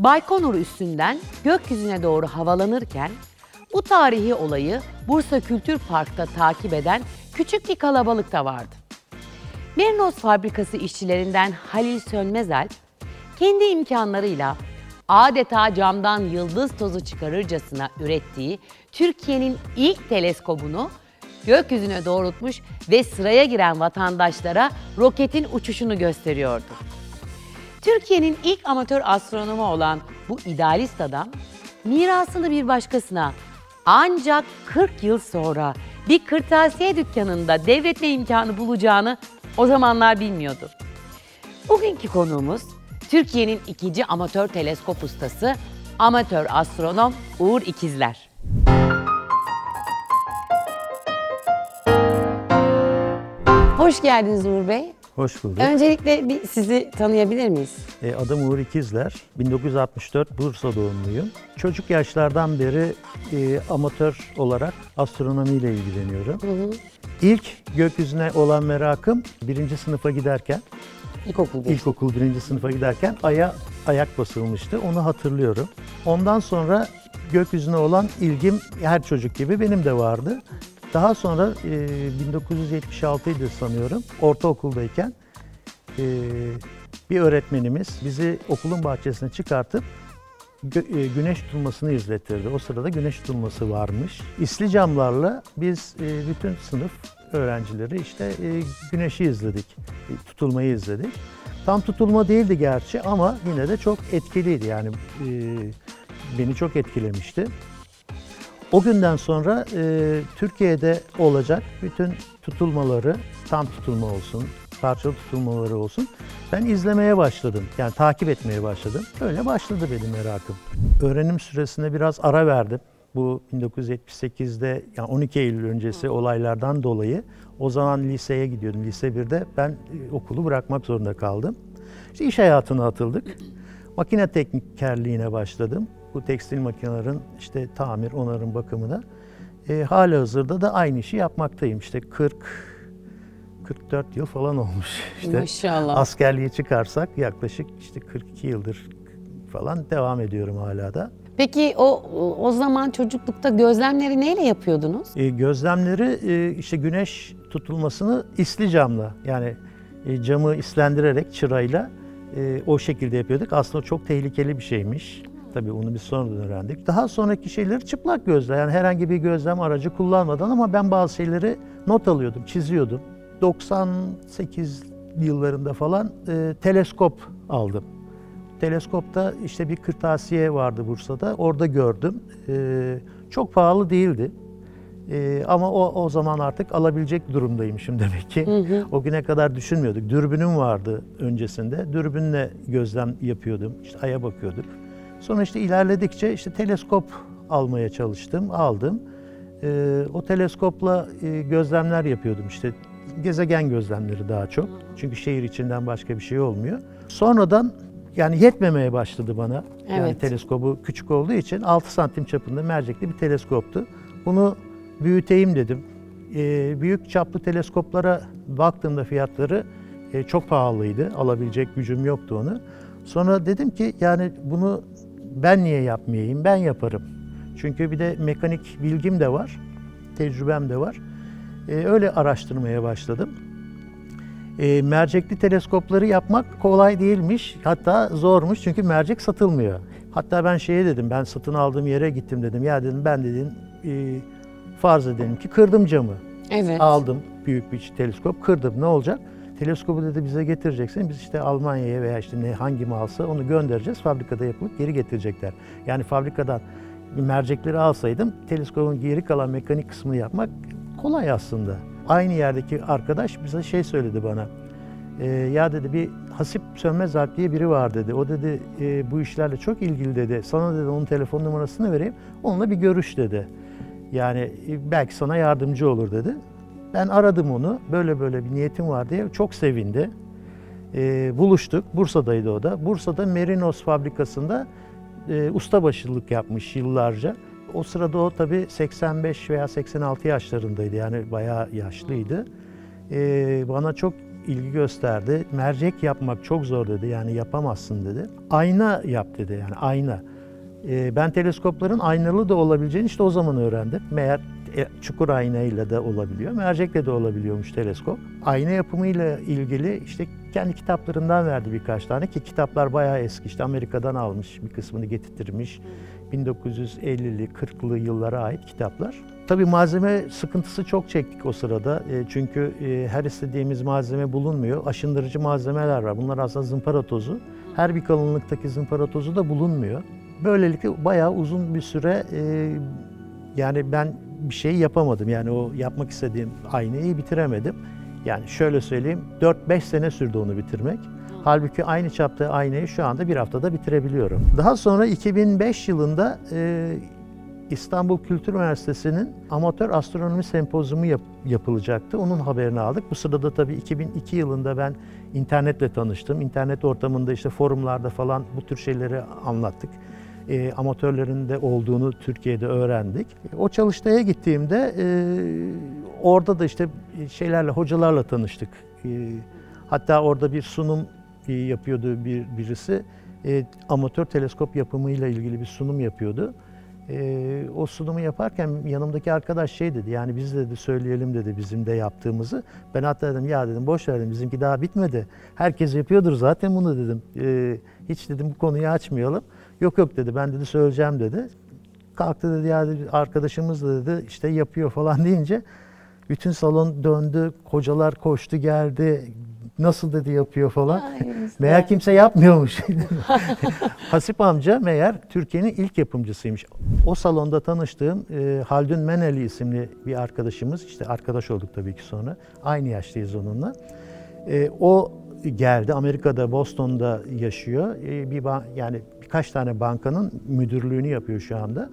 Baykonur üstünden gökyüzüne doğru havalanırken bu tarihi olayı Bursa Kültür Park'ta takip eden küçük bir kalabalık da vardı. Merinos fabrikası işçilerinden Halil Sönmezelp kendi imkanlarıyla adeta camdan yıldız tozu çıkarırcasına ürettiği Türkiye'nin ilk teleskobunu gökyüzüne doğrultmuş ve sıraya giren vatandaşlara roketin uçuşunu gösteriyordu. Türkiye'nin ilk amatör astronomu olan bu idealist adam mirasını bir başkasına ancak 40 yıl sonra bir kırtasiye dükkanında devretme imkanı bulacağını o zamanlar bilmiyordu. Bugünkü konuğumuz Türkiye'nin ikinci amatör teleskop ustası, amatör astronom Uğur İkizler. Hoş geldiniz Uğur Bey. Hoş bulduk. Öncelikle bir sizi tanıyabilir miyiz? E, adım Uğur İkizler. 1964 Bursa doğumluyum. Çocuk yaşlardan beri e, amatör olarak astronomiyle ilgileniyorum. İlk gökyüzüne olan merakım birinci sınıfa giderken, İlkokul bir. ilkokul birinci sınıfa giderken aya ayak basılmıştı. Onu hatırlıyorum. Ondan sonra gökyüzüne olan ilgim her çocuk gibi benim de vardı. Daha sonra e, 1976'ydı sanıyorum ortaokuldayken e, bir öğretmenimiz bizi okulun bahçesine çıkartıp gö- e, güneş tutulmasını izlettirdi. O sırada güneş tutulması varmış. İsli camlarla biz e, bütün sınıf öğrencileri işte e, güneşi izledik, e, tutulmayı izledik. Tam tutulma değildi gerçi ama yine de çok etkiliydi yani e, beni çok etkilemişti. O günden sonra e, Türkiye'de olacak bütün tutulmaları, tam tutulma olsun, parçalı tutulmaları olsun ben izlemeye başladım. Yani takip etmeye başladım. Öyle başladı benim merakım. Öğrenim süresinde biraz ara verdim. Bu 1978'de yani 12 Eylül öncesi olaylardan dolayı o zaman liseye gidiyordum. Lise 1'de ben e, okulu bırakmak zorunda kaldım. İşte iş hayatına atıldık. Makine teknikerliğine başladım. Bu tekstil makinelerin işte tamir, onarım, bakımına. E, hala hazırda da aynı işi yapmaktayım. İşte 40 44 yıl falan olmuş. İşte Maşallah. askerliğe çıkarsak yaklaşık işte 42 yıldır falan devam ediyorum hala da. Peki o o zaman çocuklukta gözlemleri neyle yapıyordunuz? E, gözlemleri e, işte güneş tutulmasını isli camla yani e, camı islendirerek çırayla e, o şekilde yapıyorduk. Aslında çok tehlikeli bir şeymiş. Tabii onu biz sonradan öğrendik. Daha sonraki şeyleri çıplak gözle yani herhangi bir gözlem aracı kullanmadan ama ben bazı şeyleri not alıyordum, çiziyordum. 98 yıllarında falan e, teleskop aldım. Teleskopta işte bir kırtasiye vardı Bursa'da. Orada gördüm. E, çok pahalı değildi. E, ama o, o zaman artık alabilecek durumdaymışım demek ki. O güne kadar düşünmüyorduk. Dürbünüm vardı öncesinde. Dürbünle gözlem yapıyordum. İşte aya bakıyorduk. Sonra işte ilerledikçe işte teleskop almaya çalıştım. Aldım. E, o teleskopla e, gözlemler yapıyordum. İşte gezegen gözlemleri daha çok. Çünkü şehir içinden başka bir şey olmuyor. Sonradan yani yetmemeye başladı bana. Yani Evet. teleskobu küçük olduğu için 6 santim çapında mercekli bir teleskoptu. Bunu büyüteyim dedim. Ee, büyük çaplı teleskoplara baktığımda fiyatları e, çok pahalıydı. Alabilecek gücüm yoktu onu. Sonra dedim ki yani bunu ben niye yapmayayım? Ben yaparım. Çünkü bir de mekanik bilgim de var, tecrübem de var. Ee, öyle araştırmaya başladım. E, mercekli teleskopları yapmak kolay değilmiş. Hatta zormuş çünkü mercek satılmıyor. Hatta ben şeye dedim, ben satın aldığım yere gittim dedim. Ya dedim ben dedim e, farz edelim ki kırdım camı. Evet. Aldım büyük bir teleskop, kırdım. Ne olacak? Teleskobu dedi bize getireceksin. Biz işte Almanya'ya veya işte ne hangi malsa onu göndereceğiz. Fabrikada yapılıp geri getirecekler. Yani fabrikadan mercekleri alsaydım teleskobun geri kalan mekanik kısmını yapmak kolay aslında. Aynı yerdeki arkadaş bize şey söyledi bana. "Ee, ya dedi bir Hasip Sönmez Alp diye biri var dedi. O dedi "e, bu işlerle çok ilgili dedi. Sana dedi onun telefon numarasını vereyim. Onunla bir görüş dedi. Yani e, belki sana yardımcı olur dedi. Ben aradım onu. Böyle böyle bir niyetim var diye çok sevindi. Ee, buluştuk. Bursa'daydı o da. Bursa'da Merinos fabrikasında e, ustabaşılık yapmış yıllarca. O sırada o tabii 85 veya 86 yaşlarındaydı. Yani bayağı yaşlıydı. Ee, bana çok ilgi gösterdi. Mercek yapmak çok zor dedi. Yani yapamazsın dedi. Ayna yap dedi yani ayna. E, ben teleskopların aynalı da olabileceğini işte o zaman öğrendim. Meğer e, çukur aynayla da olabiliyor, mercekle de olabiliyormuş teleskop. Ayna yapımıyla ilgili işte kendi kitaplarından verdi birkaç tane ki kitaplar bayağı eski. İşte Amerika'dan almış, bir kısmını getirtmiş. 1950'li, 40'lı yıllara ait kitaplar. Tabii malzeme sıkıntısı çok çektik o sırada. E, çünkü e, her istediğimiz malzeme bulunmuyor. Aşındırıcı malzemeler var. Bunlar aslında zımpara tozu. Her bir kalınlıktaki zımpara tozu da bulunmuyor. Böylelikle bayağı uzun bir süre e, yani ben bir şey yapamadım. Yani o yapmak istediğim aynayı bitiremedim. Yani şöyle söyleyeyim 4-5 sene sürdü onu bitirmek. Halbuki aynı çapta aynayı şu anda bir haftada bitirebiliyorum. Daha sonra 2005 yılında e, İstanbul Kültür Üniversitesi'nin amatör astronomi sempozyumu yap, yapılacaktı. Onun haberini aldık. Bu sırada tabii 2002 yılında ben internetle tanıştım. İnternet ortamında işte forumlarda falan bu tür şeyleri anlattık. E, amatörlerin de olduğunu Türkiye'de öğrendik. O çalıştaya gittiğimde e, orada da işte şeylerle, hocalarla tanıştık. E, hatta orada bir sunum e, yapıyordu bir birisi. E, amatör teleskop yapımıyla ilgili bir sunum yapıyordu. E, o sunumu yaparken yanımdaki arkadaş şey dedi yani biz dedi söyleyelim dedi bizim de yaptığımızı. Ben hatta dedim ya dedim boş ver dedim bizimki daha bitmedi. Herkes yapıyordur zaten bunu dedim. E, hiç dedim bu konuyu açmayalım. Yok yok dedi ben dedi söyleyeceğim dedi. Kalktı dedi ya dedi, arkadaşımız da dedi işte yapıyor falan deyince bütün salon döndü, hocalar koştu geldi. Nasıl dedi yapıyor falan. Meğer kimse yapmıyormuş. Hasip amca meğer Türkiye'nin ilk yapımcısıymış. O salonda tanıştığım e, Haldun Meneli isimli bir arkadaşımız, işte arkadaş olduk tabii ki sonra. Aynı yaştayız onunla. E, o geldi, Amerika'da, Boston'da yaşıyor. E, bir yani birkaç tane bankanın müdürlüğünü yapıyor şu anda.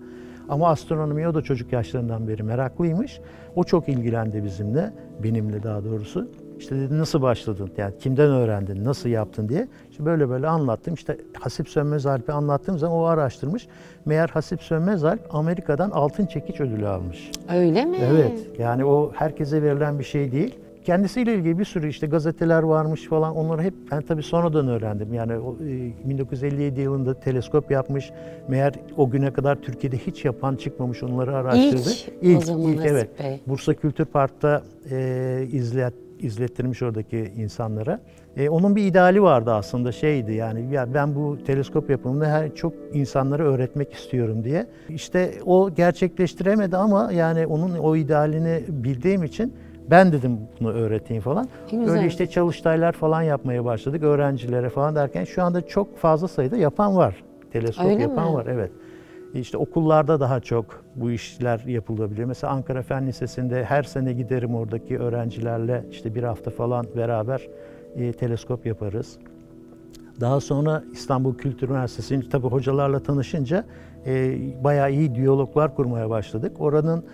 Ama astronomiye o da çocuk yaşlarından beri meraklıymış. O çok ilgilendi bizimle, benimle daha doğrusu. İşte dedi nasıl başladın, yani kimden öğrendin, nasıl yaptın diye. İşte böyle böyle anlattım. İşte Hasip Sönmez Alp'i anlattığım zaman o araştırmış. Meğer Hasip Sönmez Alp Amerika'dan altın çekiç ödülü almış. Öyle mi? Evet. Yani o herkese verilen bir şey değil. Kendisiyle ilgili bir sürü işte gazeteler varmış falan onları hep ben tabii sonradan öğrendim. Yani o, e, 1957 yılında teleskop yapmış. Meğer o güne kadar Türkiye'de hiç yapan çıkmamış onları araştırdı. İlk o zaman Nasip evet. Bey. Bursa Kültür Park'ta e, izlet, izlettirmiş oradaki insanlara. E, onun bir ideali vardı aslında şeydi yani ya ben bu teleskop yapımını her çok insanlara öğretmek istiyorum diye. İşte o gerçekleştiremedi ama yani onun o idealini bildiğim için ben dedim bunu öğreteyim falan. Güzel. Öyle işte çalıştaylar falan yapmaya başladık öğrencilere falan derken şu anda çok fazla sayıda yapan var. Teleskop Öyle yapan mi? var evet. İşte okullarda daha çok bu işler yapılabiliyor. Mesela Ankara Fen Lisesi'nde her sene giderim oradaki öğrencilerle işte bir hafta falan beraber e, teleskop yaparız. Daha sonra İstanbul Kültür Üniversitesi'nin tabii hocalarla tanışınca e, bayağı iyi diyaloglar kurmaya başladık. Oranın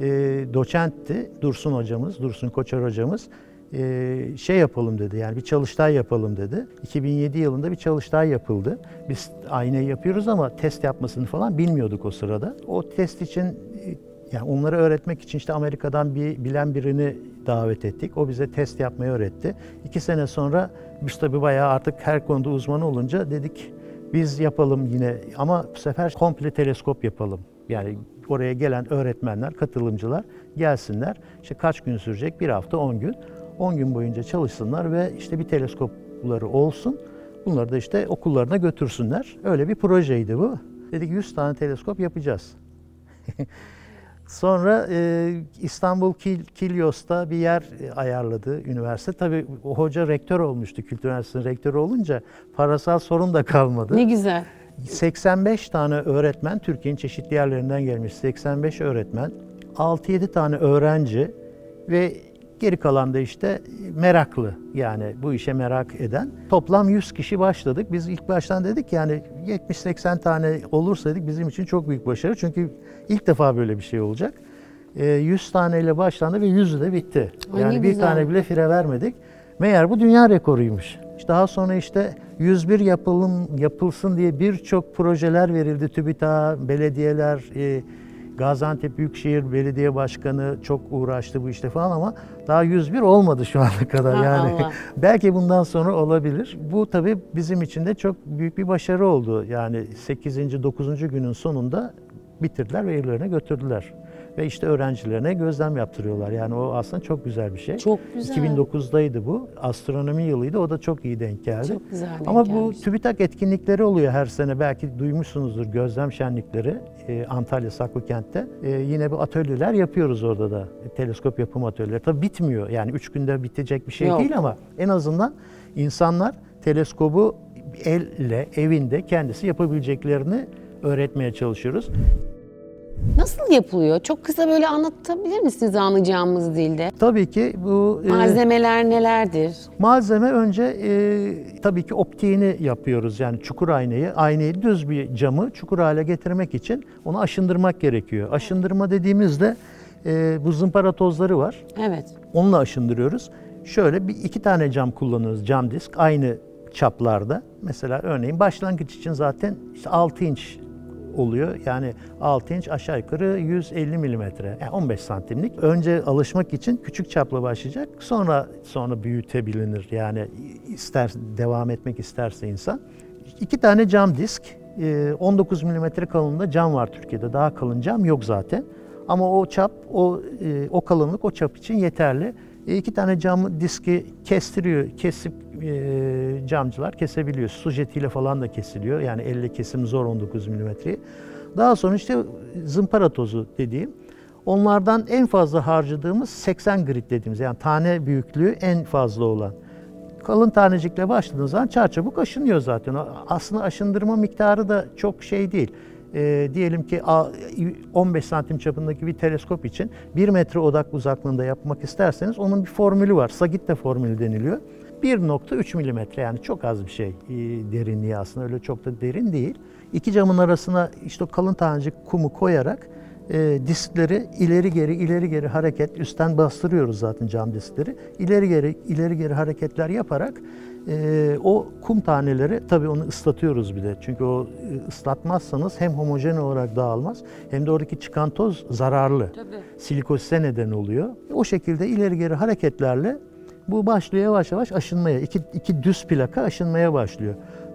e, doçentti Dursun hocamız, Dursun Koçer hocamız. E, şey yapalım dedi yani bir çalıştay yapalım dedi. 2007 yılında bir çalıştay yapıldı. Biz aynayı yapıyoruz ama test yapmasını falan bilmiyorduk o sırada. O test için e, yani onları öğretmek için işte Amerika'dan bir bilen birini davet ettik. O bize test yapmayı öğretti. İki sene sonra biz tabii bayağı artık her konuda uzman olunca dedik biz yapalım yine ama bu sefer komple teleskop yapalım. Yani oraya gelen öğretmenler, katılımcılar gelsinler. İşte kaç gün sürecek? Bir hafta, 10 gün. 10 gün boyunca çalışsınlar ve işte bir teleskopları olsun. Bunları da işte okullarına götürsünler. Öyle bir projeydi bu. Dedik 100 tane teleskop yapacağız. Sonra e, İstanbul Kil, Kilyos'ta bir yer e, ayarladı üniversite. Tabii o hoca rektör olmuştu, Kültür Üniversitesi'nin rektörü olunca parasal sorun da kalmadı. Ne güzel. 85 tane öğretmen, Türkiye'nin çeşitli yerlerinden gelmiş 85 öğretmen, 6-7 tane öğrenci ve geri kalan da işte meraklı yani bu işe merak eden. Toplam 100 kişi başladık. Biz ilk baştan dedik yani 70-80 tane olursa dedik bizim için çok büyük başarı. Çünkü ilk defa böyle bir şey olacak. Ee, 100 taneyle başlandı ve 100'ü de bitti. Ay Yani bir güzel. tane bile fire vermedik. Meğer bu dünya rekoruymuş. İşte daha sonra işte 101 yapılım yapılsın diye birçok projeler verildi. TÜBİTAK, belediyeler, e, Gaziantep Büyükşehir Belediye Başkanı çok uğraştı bu işte falan ama daha 101 olmadı şu ana kadar Ha, yani. Allah. Belki bundan sonra olabilir. Bu tabii bizim için de çok büyük bir başarı oldu. Yani 8. 9. günün sonunda bitirdiler ve evlerine götürdüler. Ve işte öğrencilerine gözlem yaptırıyorlar. Yani o aslında çok güzel bir şey. Çok güzel. 2009'daydı bu. Astronomi yılıydı. O da çok iyi denk geldi. Çok güzel denk Ama bu gelmiş. TÜBİTAK etkinlikleri oluyor her sene. Belki duymuşsunuzdur gözlem şenlikleri e, Antalya Saklıkent'te. E, yine bu atölyeler yapıyoruz orada da. E, teleskop yapım atölyeleri. Tabii bitmiyor. Yani üç günde bitecek bir şey Yok. değil ama en azından insanlar teleskobu elle, evinde kendisi yapabileceklerini öğretmeye çalışıyoruz. Nasıl yapılıyor? Çok kısa böyle anlatabilir misiniz anlayacağımız dilde? Tabii ki bu... e, Malzemeler nelerdir? Malzeme önce e, tabii ki optiğini yapıyoruz yani çukur aynayı. Aynayı düz bir camı çukur hale getirmek için onu aşındırmak gerekiyor. Aşındırma dediğimizde e, bu zımpara tozları var. Evet. Onunla aşındırıyoruz. Şöyle bir iki tane cam kullanıyoruz cam disk aynı çaplarda. Mesela örneğin başlangıç için zaten işte 6 inç oluyor. Yani 6 inç aşağı yukarı 150 milimetre. Yani 15 santimlik. Önce alışmak için küçük çapla başlayacak. Sonra sonra büyütebilinir. Yani ister devam etmek isterse insan. İki tane cam disk. e, 19 milimetre kalınlığında cam var Türkiye'de. Daha kalın cam yok zaten. Ama o çap, o e, o kalınlık o çap için yeterli. E, iki tane cam diski kestiriyor, kesip e, camcılar kesebiliyor. Su jetiyle falan da kesiliyor. Yani elle kesim zor 19 milimetreyi. Daha sonra işte zımpara tozu dediğim. Onlardan en fazla harcadığımız 80 grit dediğimiz yani tane büyüklüğü en fazla olan. Kalın tanecikle başladığınız zaman çarçabuk aşınıyor zaten. Aslında aşındırma miktarı da çok şey değil. Ee, diyelim ki a- 15 santim çapındaki bir teleskop için 1 metre odak uzaklığında yapmak isterseniz onun bir formülü var. Sagitta formülü deniliyor. 1.3 milimetre yani çok az bir şey e, derinliği aslında öyle çok da derin değil. İki camın arasına işte o kalın tanecik kumu koyarak e, diskleri ileri geri ileri geri hareket üstten bastırıyoruz zaten cam diskleri. İleri geri ileri geri hareketler yaparak e, o kum taneleri tabii onu ıslatıyoruz bir de. Çünkü o e, ıslatmazsanız hem homojen olarak dağılmaz hem de oradaki çıkan toz zararlı. Silikosise neden oluyor. O şekilde ileri geri hareketlerle bu başlıyor yavaş yavaş aşınmaya. İki, iki düz plaka aşınmaya başlıyor.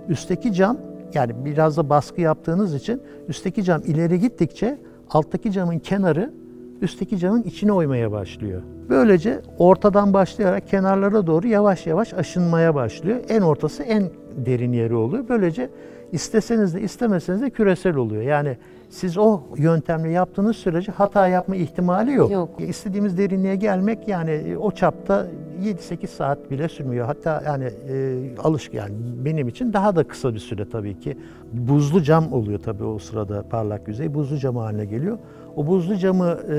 Üstteki cam yani biraz da baskı yaptığınız için üstteki cam ileri gittikçe alttaki camın kenarı üstteki camın içine oymaya başlıyor. Böylece ortadan başlayarak kenarlara doğru yavaş yavaş aşınmaya başlıyor. En ortası en derin yeri oluyor. Böylece isteseniz de istemeseniz de küresel oluyor. Yani siz o yöntemle yaptığınız sürece hata yapma ihtimali yok. Yok. İstediğimiz derinliğe gelmek yani e, o çapta 7-8 saat bile sürmüyor. Hatta yani e, alışık yani benim için daha da kısa bir süre tabii ki. Buzlu cam oluyor tabii o sırada parlak yüzey. Buzlu cam haline geliyor. O buzlu camı e,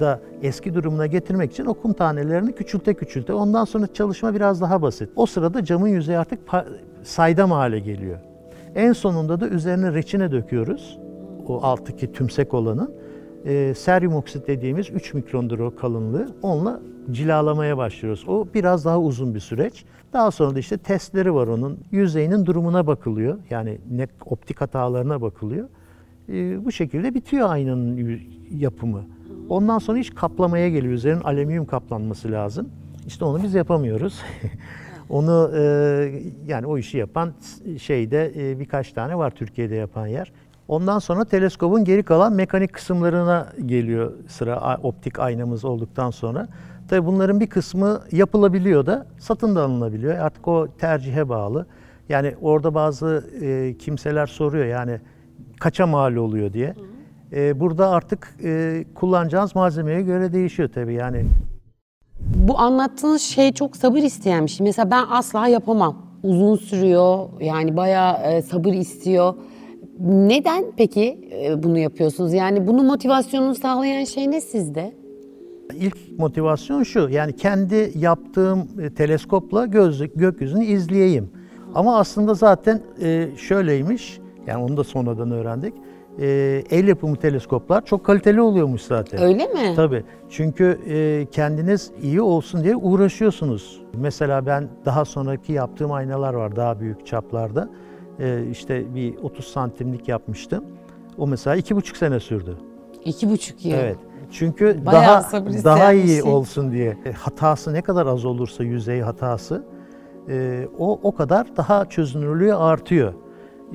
da eski durumuna getirmek için o kum tanelerini küçülte küçülte. Ondan sonra çalışma biraz daha basit. O sırada camın yüzeyi artık saydam hale geliyor. En sonunda da üzerine reçine döküyoruz. O alttaki tümsek olanın. E, seryum oksit dediğimiz 3 mikrondur o kalınlığı. Onunla cilalamaya başlıyoruz. O biraz daha uzun bir süreç. Daha sonra da işte testleri var onun. Yüzeyinin durumuna bakılıyor. Yani ne optik hatalarına bakılıyor. E, bu şekilde bitiyor aynanın yapımı. Ondan sonra iş kaplamaya geliyor. Üzerinin alüminyum kaplanması lazım. İşte onu biz yapamıyoruz. Onu e, yani o işi yapan şeyde e, birkaç tane var Türkiye'de yapan yer. Ondan sonra teleskobun geri kalan mekanik kısımlarına geliyor sıra optik aynamız olduktan sonra. Tabii bunların bir kısmı yapılabiliyor da satın da alınabiliyor. Artık o tercihe bağlı. Yani orada bazı e, kimseler soruyor yani kaça mal oluyor diye. E, burada artık e, kullanacağınız malzemeye göre değişiyor tabii yani. Bu anlattığınız şey çok sabır isteyen bir şey. Mesela ben asla yapamam. Uzun sürüyor. Yani bayağı e, sabır istiyor. Neden peki e, bunu yapıyorsunuz? Yani bunu motivasyonunu sağlayan şey ne sizde? İlk motivasyon şu, yani kendi yaptığım e, teleskopla gözlük gökyüzünü izleyeyim. Ama aslında zaten e, şöyleymiş, yani onu da sonradan öğrendik. El yapımı teleskoplar çok kaliteli oluyormuş zaten. Öyle mi? Tabii. Çünkü kendiniz iyi olsun diye uğraşıyorsunuz. Mesela ben daha sonraki yaptığım aynalar var daha büyük çaplarda. E, işte bir 30 santimlik yapmıştım. O mesela iki buçuk sene sürdü. İki buçuk yıl. Evet. Çünkü Bayağı daha daha iyi şey. olsun diye. E, Hatası ne kadar az olursa yüzey hatası e, o o kadar daha çözünürlüğü artıyor.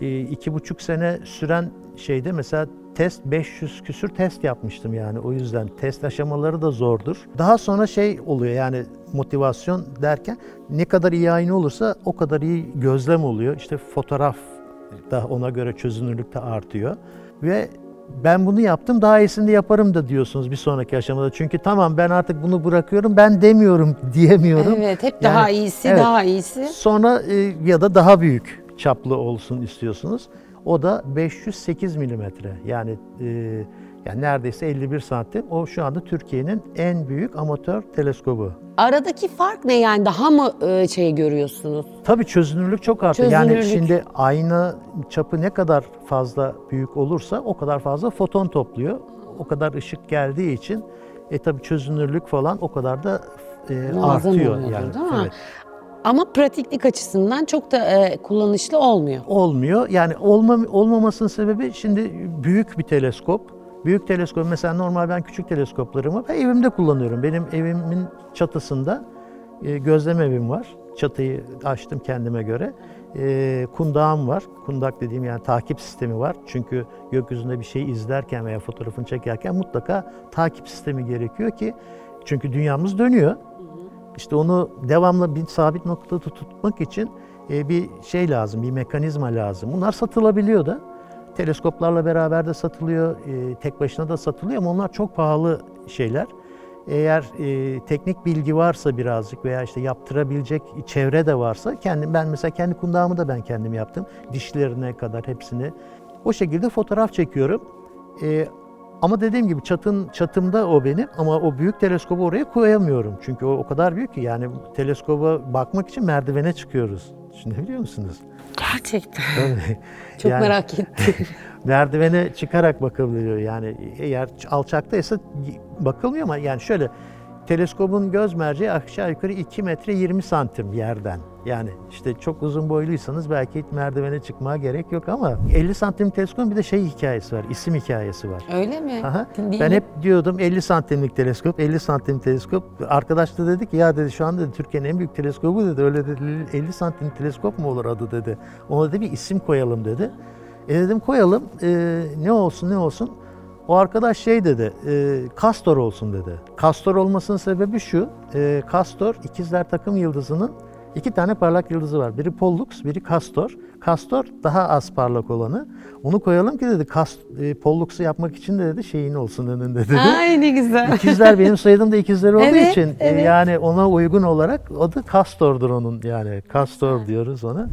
E, iki buçuk sene süren şeyde mesela test 500 küsür test yapmıştım yani o yüzden test aşamaları da zordur. Daha sonra şey oluyor yani motivasyon derken ne kadar iyi ayna olursa o kadar iyi gözlem oluyor. İşte fotoğraf da ona göre çözünürlük de artıyor ve ben bunu yaptım daha iyisini de yaparım da diyorsunuz bir sonraki aşamada. Çünkü tamam ben artık bunu bırakıyorum ben demiyorum diyemiyorum. Evet, hep daha Yani, iyisi, evet. daha iyisi. Sonra e, ya da daha büyük çaplı olsun istiyorsunuz. O da 508 milimetre yani e, yani neredeyse 51 santim. O şu anda Türkiye'nin en büyük amatör teleskobu. Aradaki fark ne yani? Daha mı e, şey görüyorsunuz? Tabii çözünürlük çok artıyor. Yani şimdi ayna çapı ne kadar fazla büyük olursa o kadar fazla foton topluyor. O kadar ışık geldiği için e tabii çözünürlük falan o kadar da e, Muazzam artıyor oluyordur, yani. değil mi? Evet. Ama pratiklik açısından çok da e, kullanışlı olmuyor. olmuyor. Yani olma, olmamasının sebebi şimdi büyük bir teleskop. Büyük teleskop mesela normal ben küçük teleskoplarımı evimde kullanıyorum. Benim evimin çatısında e, gözlem evim var. Çatıyı açtım kendime göre. E, kundağım var. Kundak dediğim yani takip sistemi var. Çünkü gökyüzünde bir şey izlerken veya fotoğrafını çekerken mutlaka takip sistemi gerekiyor ki çünkü dünyamız dönüyor. İşte onu devamlı bir sabit noktada tutmak için e, bir şey lazım, bir mekanizma lazım. Bunlar satılabiliyor da. Teleskoplarla beraber de satılıyor, e, tek başına da satılıyor ama onlar çok pahalı şeyler. Eğer e, teknik bilgi varsa birazcık veya işte yaptırabilecek çevre de varsa kendim ben mesela kendi kundağımı da ben kendim yaptım. Dişlerine kadar hepsini. O şekilde fotoğraf çekiyorum. E, ama dediğim gibi çatın çatımda o benim ama o büyük teleskobu oraya koyamıyorum. Çünkü o o kadar büyük ki yani teleskoba bakmak için merdivene çıkıyoruz. Düşünebiliyor musunuz? Gerçekten. Tabii. Çok Yani merak ettim. Merdivene çıkarak bakılıyor yani eğer alçaktaysa bakılmıyor ama yani şöyle teleskobun göz merceği aşağı yukarı 2 metre 20 santim yerden. Yani işte çok uzun boyluysanız belki hiç merdivene çıkmaya gerek yok ama 50 santim teleskobun bir de şey hikayesi var, isim hikayesi var. Öyle mi? Aha. Ben hep diyordum 50 santimlik teleskop, 50 santim teleskop. Arkadaş da dedi ki ya dedi şu anda Türkiye'nin en büyük teleskobu dedi. Öyle dedi 50 santim teleskop mu olur adı dedi. Ona dedi bir isim koyalım dedi. E dedim koyalım e, ne olsun ne olsun. O arkadaş şey dedi, e, Castor olsun dedi. Castor olmasının sebebi şu, e, Castor ikizler takım yıldızının iki tane parlak yıldızı var. Biri Pollux, biri Castor. Castor daha az parlak olanı. Onu koyalım ki dedi, Cast, e, Pollux'u yapmak için de dedi şeyin olsun önünde dedi. Ay ne güzel. İkizler benim soyadım da ikizler olduğu Evet, için e, evet. yani ona uygun olarak adı Castor'dur onun yani. Castor diyoruz ona.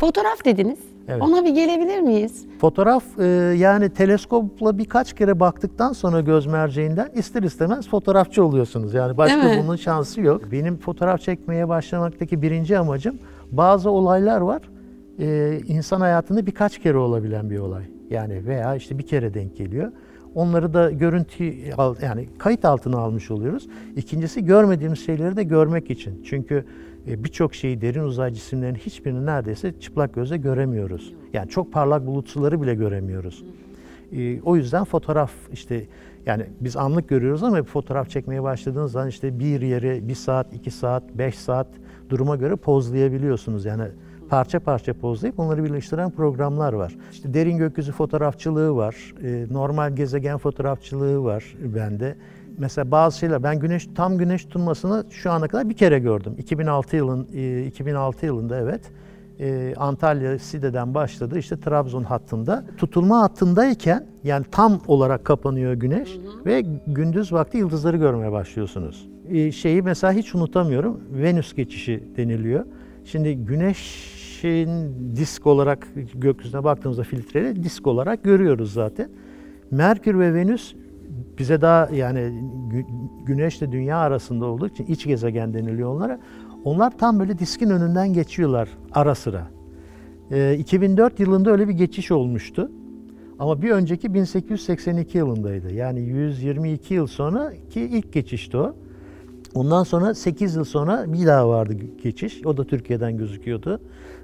Fotoğraf dediniz. Evet. Ona bir gelebilir miyiz? Fotoğraf e, yani teleskopla birkaç kere baktıktan sonra göz merceğinden ister istemez fotoğrafçı oluyorsunuz. Yani başka bunun şansı yok. Benim fotoğraf çekmeye başlamaktaki birinci amacım bazı olaylar var. E, insan hayatında birkaç kere olabilen bir olay. Yani veya işte bir kere denk geliyor. Onları da görüntü yani kayıt altına almış oluyoruz. İkincisi görmediğimiz şeyleri de görmek için. Çünkü birçok şeyi derin uzay cisimlerinin hiçbirini neredeyse çıplak gözle göremiyoruz. Yani çok parlak bulut suları bile göremiyoruz. E, o yüzden fotoğraf işte yani biz anlık görüyoruz ama fotoğraf çekmeye başladığınız zaman işte bir yeri bir saat, iki saat, beş saat duruma göre pozlayabiliyorsunuz. Yani parça parça pozlayıp onları birleştiren programlar var. İşte derin gökyüzü fotoğrafçılığı var, e, normal gezegen fotoğrafçılığı var bende. Mesela bazı şeyler ben güneş tam güneş tutulmasını şu ana kadar bir kere gördüm. 2006 yılın e, 2006 yılında evet. E, Antalya Side'den başladı. İşte Trabzon hattında. Tutulma hattındayken yani tam olarak kapanıyor güneş ve gündüz vakti yıldızları görmeye başlıyorsunuz. E, şeyi mesela hiç unutamıyorum. Venüs geçişi deniliyor. Şimdi güneşin disk olarak gökyüzüne baktığımızda filtreyle disk olarak görüyoruz zaten. Merkür ve Venüs bize daha yani gü- güneşle dünya arasında olduğu için iç gezegen deniliyor onlara. Onlar tam böyle diskin önünden geçiyorlar ara sıra. Ee, 2004 yılında öyle bir geçiş olmuştu. Ama bir önceki 1882 yılındaydı. Yani 122 yıl sonra ki ilk geçişti o. Ondan sonra 8 yıl sonra bir daha vardı geçiş. O da Türkiye'den gözüküyordu.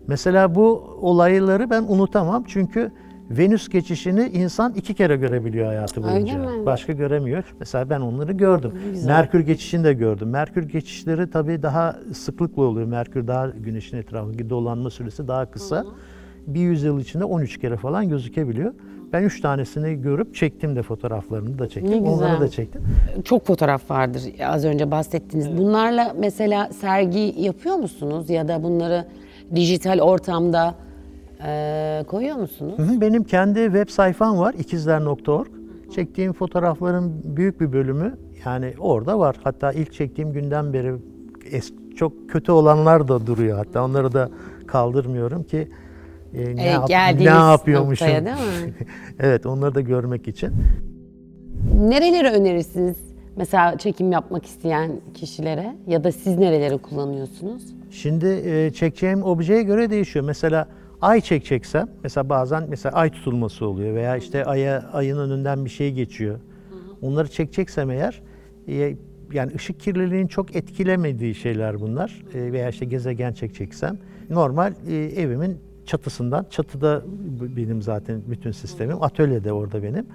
Mesela bu olayları ben unutamam çünkü Venüs geçişini insan iki kere görebiliyor hayatı boyunca. mi? Başka göremiyor. Mesela ben onları gördüm. Güzel. Merkür geçişini de gördüm. Merkür geçişleri tabii daha sıklıkla oluyor. Merkür daha güneşin etrafındaki dolanma süresi daha kısa. Bir yüzyıl içinde 13 kere falan gözükebiliyor. Ben üç tanesini görüp çektim de fotoğraflarını da çektim. Ne güzel. Onları da çektim. Çok fotoğraf vardır az önce bahsettiğiniz. Bunlarla mesela sergi yapıyor musunuz ya da bunları dijital ortamda eee, koyuyor musunuz? Hı hı, Benim kendi web sayfam var ikizler.org. Çektiğim fotoğrafların büyük bir bölümü yani orada var. Hatta ilk çektiğim günden beri es- çok kötü olanlar da duruyor. Hatta onları da kaldırmıyorum ki e, ne, E, yap- ne yapıyormuşum. noktaya değil mi? evet onları da görmek için. Nereleri önerirsiniz mesela çekim yapmak isteyen kişilere ya da siz nereleri kullanıyorsunuz? Şimdi e, çekeceğim objeye göre değişiyor. Mesela ay çekeceksem, mesela bazen mesela ay tutulması oluyor veya işte aya ayın önünden bir şey geçiyor. Onları çekeceksem eğer e, yani ışık kirliliğinin çok etkilemediği şeyler bunlar E, veya işte gezegen çekeceksem normal e, evimin çatısından, çatıda benim zaten bütün sistemim, atölyede orada benim.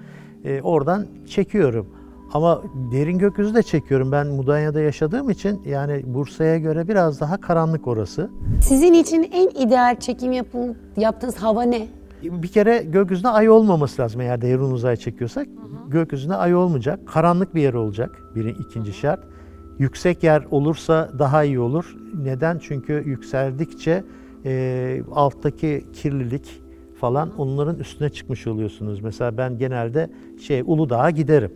Oradan çekiyorum. Ama derin gökyüzü de çekiyorum. Ben Mudanya'da yaşadığım için yani Bursa'ya göre biraz daha karanlık orası. Sizin için en ideal çekim yapın, yaptığınız hava ne? Bir kere gökyüzünde ay olmaması lazım eğer derin uzay çekiyorsak. Gökyüzünde ay olmayacak. Karanlık bir yer olacak. Biri ikinci şart. Yüksek yer olursa daha iyi olur. Neden? Çünkü yükseldikçe e, alttaki kirlilik falan onların üstüne çıkmış oluyorsunuz. Mesela ben genelde şey Uludağ'a giderim.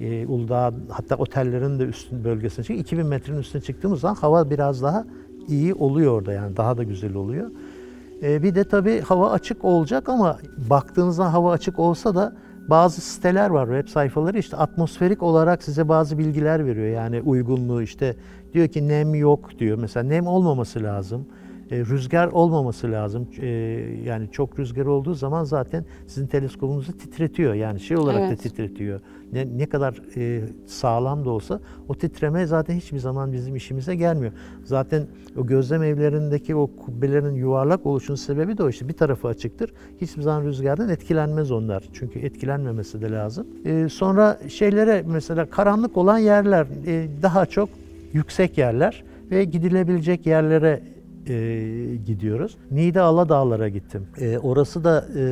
E, Uludağ hatta otellerin de üstün bölgesine çık. 2000 metrenin üstüne çıktığımız zaman hava biraz daha iyi oluyor orada yani daha da güzel oluyor. Ee, bir de tabii hava açık olacak ama baktığınızda hava açık olsa da bazı siteler var, web sayfaları işte atmosferik olarak size bazı bilgiler veriyor. Yani uygunluğu işte diyor ki nem yok diyor. Mesela nem olmaması lazım. E, rüzgar olmaması lazım. E, yani çok rüzgar olduğu zaman zaten sizin teleskobunuzu titretiyor. Yani şey olarak Evet. da titretiyor. Ne, ne kadar e, sağlam da olsa o titreme zaten hiçbir zaman bizim işimize gelmiyor. Zaten o gözlem evlerindeki o kubbelerin yuvarlak oluşunun sebebi de o işte. Bir tarafı açıktır. Hiçbir zaman rüzgardan etkilenmez onlar. Çünkü etkilenmemesi de lazım. E, sonra şeylere mesela karanlık olan yerler e, daha çok yüksek yerler ve gidilebilecek yerlere e, gidiyoruz. Niğde Aladağlara gittim. E, orası da e,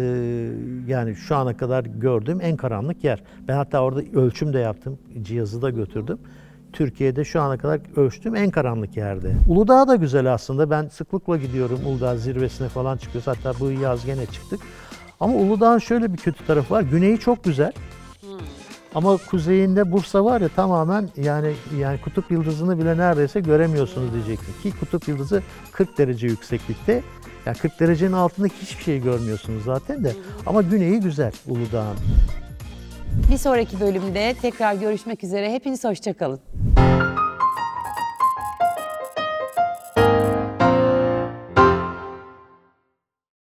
yani şu ana kadar gördüğüm en karanlık yer. Ben hatta orada ölçüm de yaptım. Cihazı da götürdüm. Türkiye'de şu ana kadar ölçtüğüm en karanlık yerde. Uludağ da güzel aslında. Ben sıklıkla gidiyorum Uludağ zirvesine falan çıkıyoruz. Hatta bu yaz gene çıktık. Ama Uludağ'ın şöyle bir kötü tarafı var. Güneyi çok güzel. Ama kuzeyinde Bursa var ya tamamen yani yani kutup yıldızını bile neredeyse göremiyorsunuz diyecektim. Ki kutup yıldızı 40 derece yükseklikte. Yani 40 derecenin altındaki hiçbir şey görmüyorsunuz zaten de. Ama güneyi güzel Uludağ'ın. Bir sonraki bölümde tekrar görüşmek üzere. Hepiniz hoşçakalın.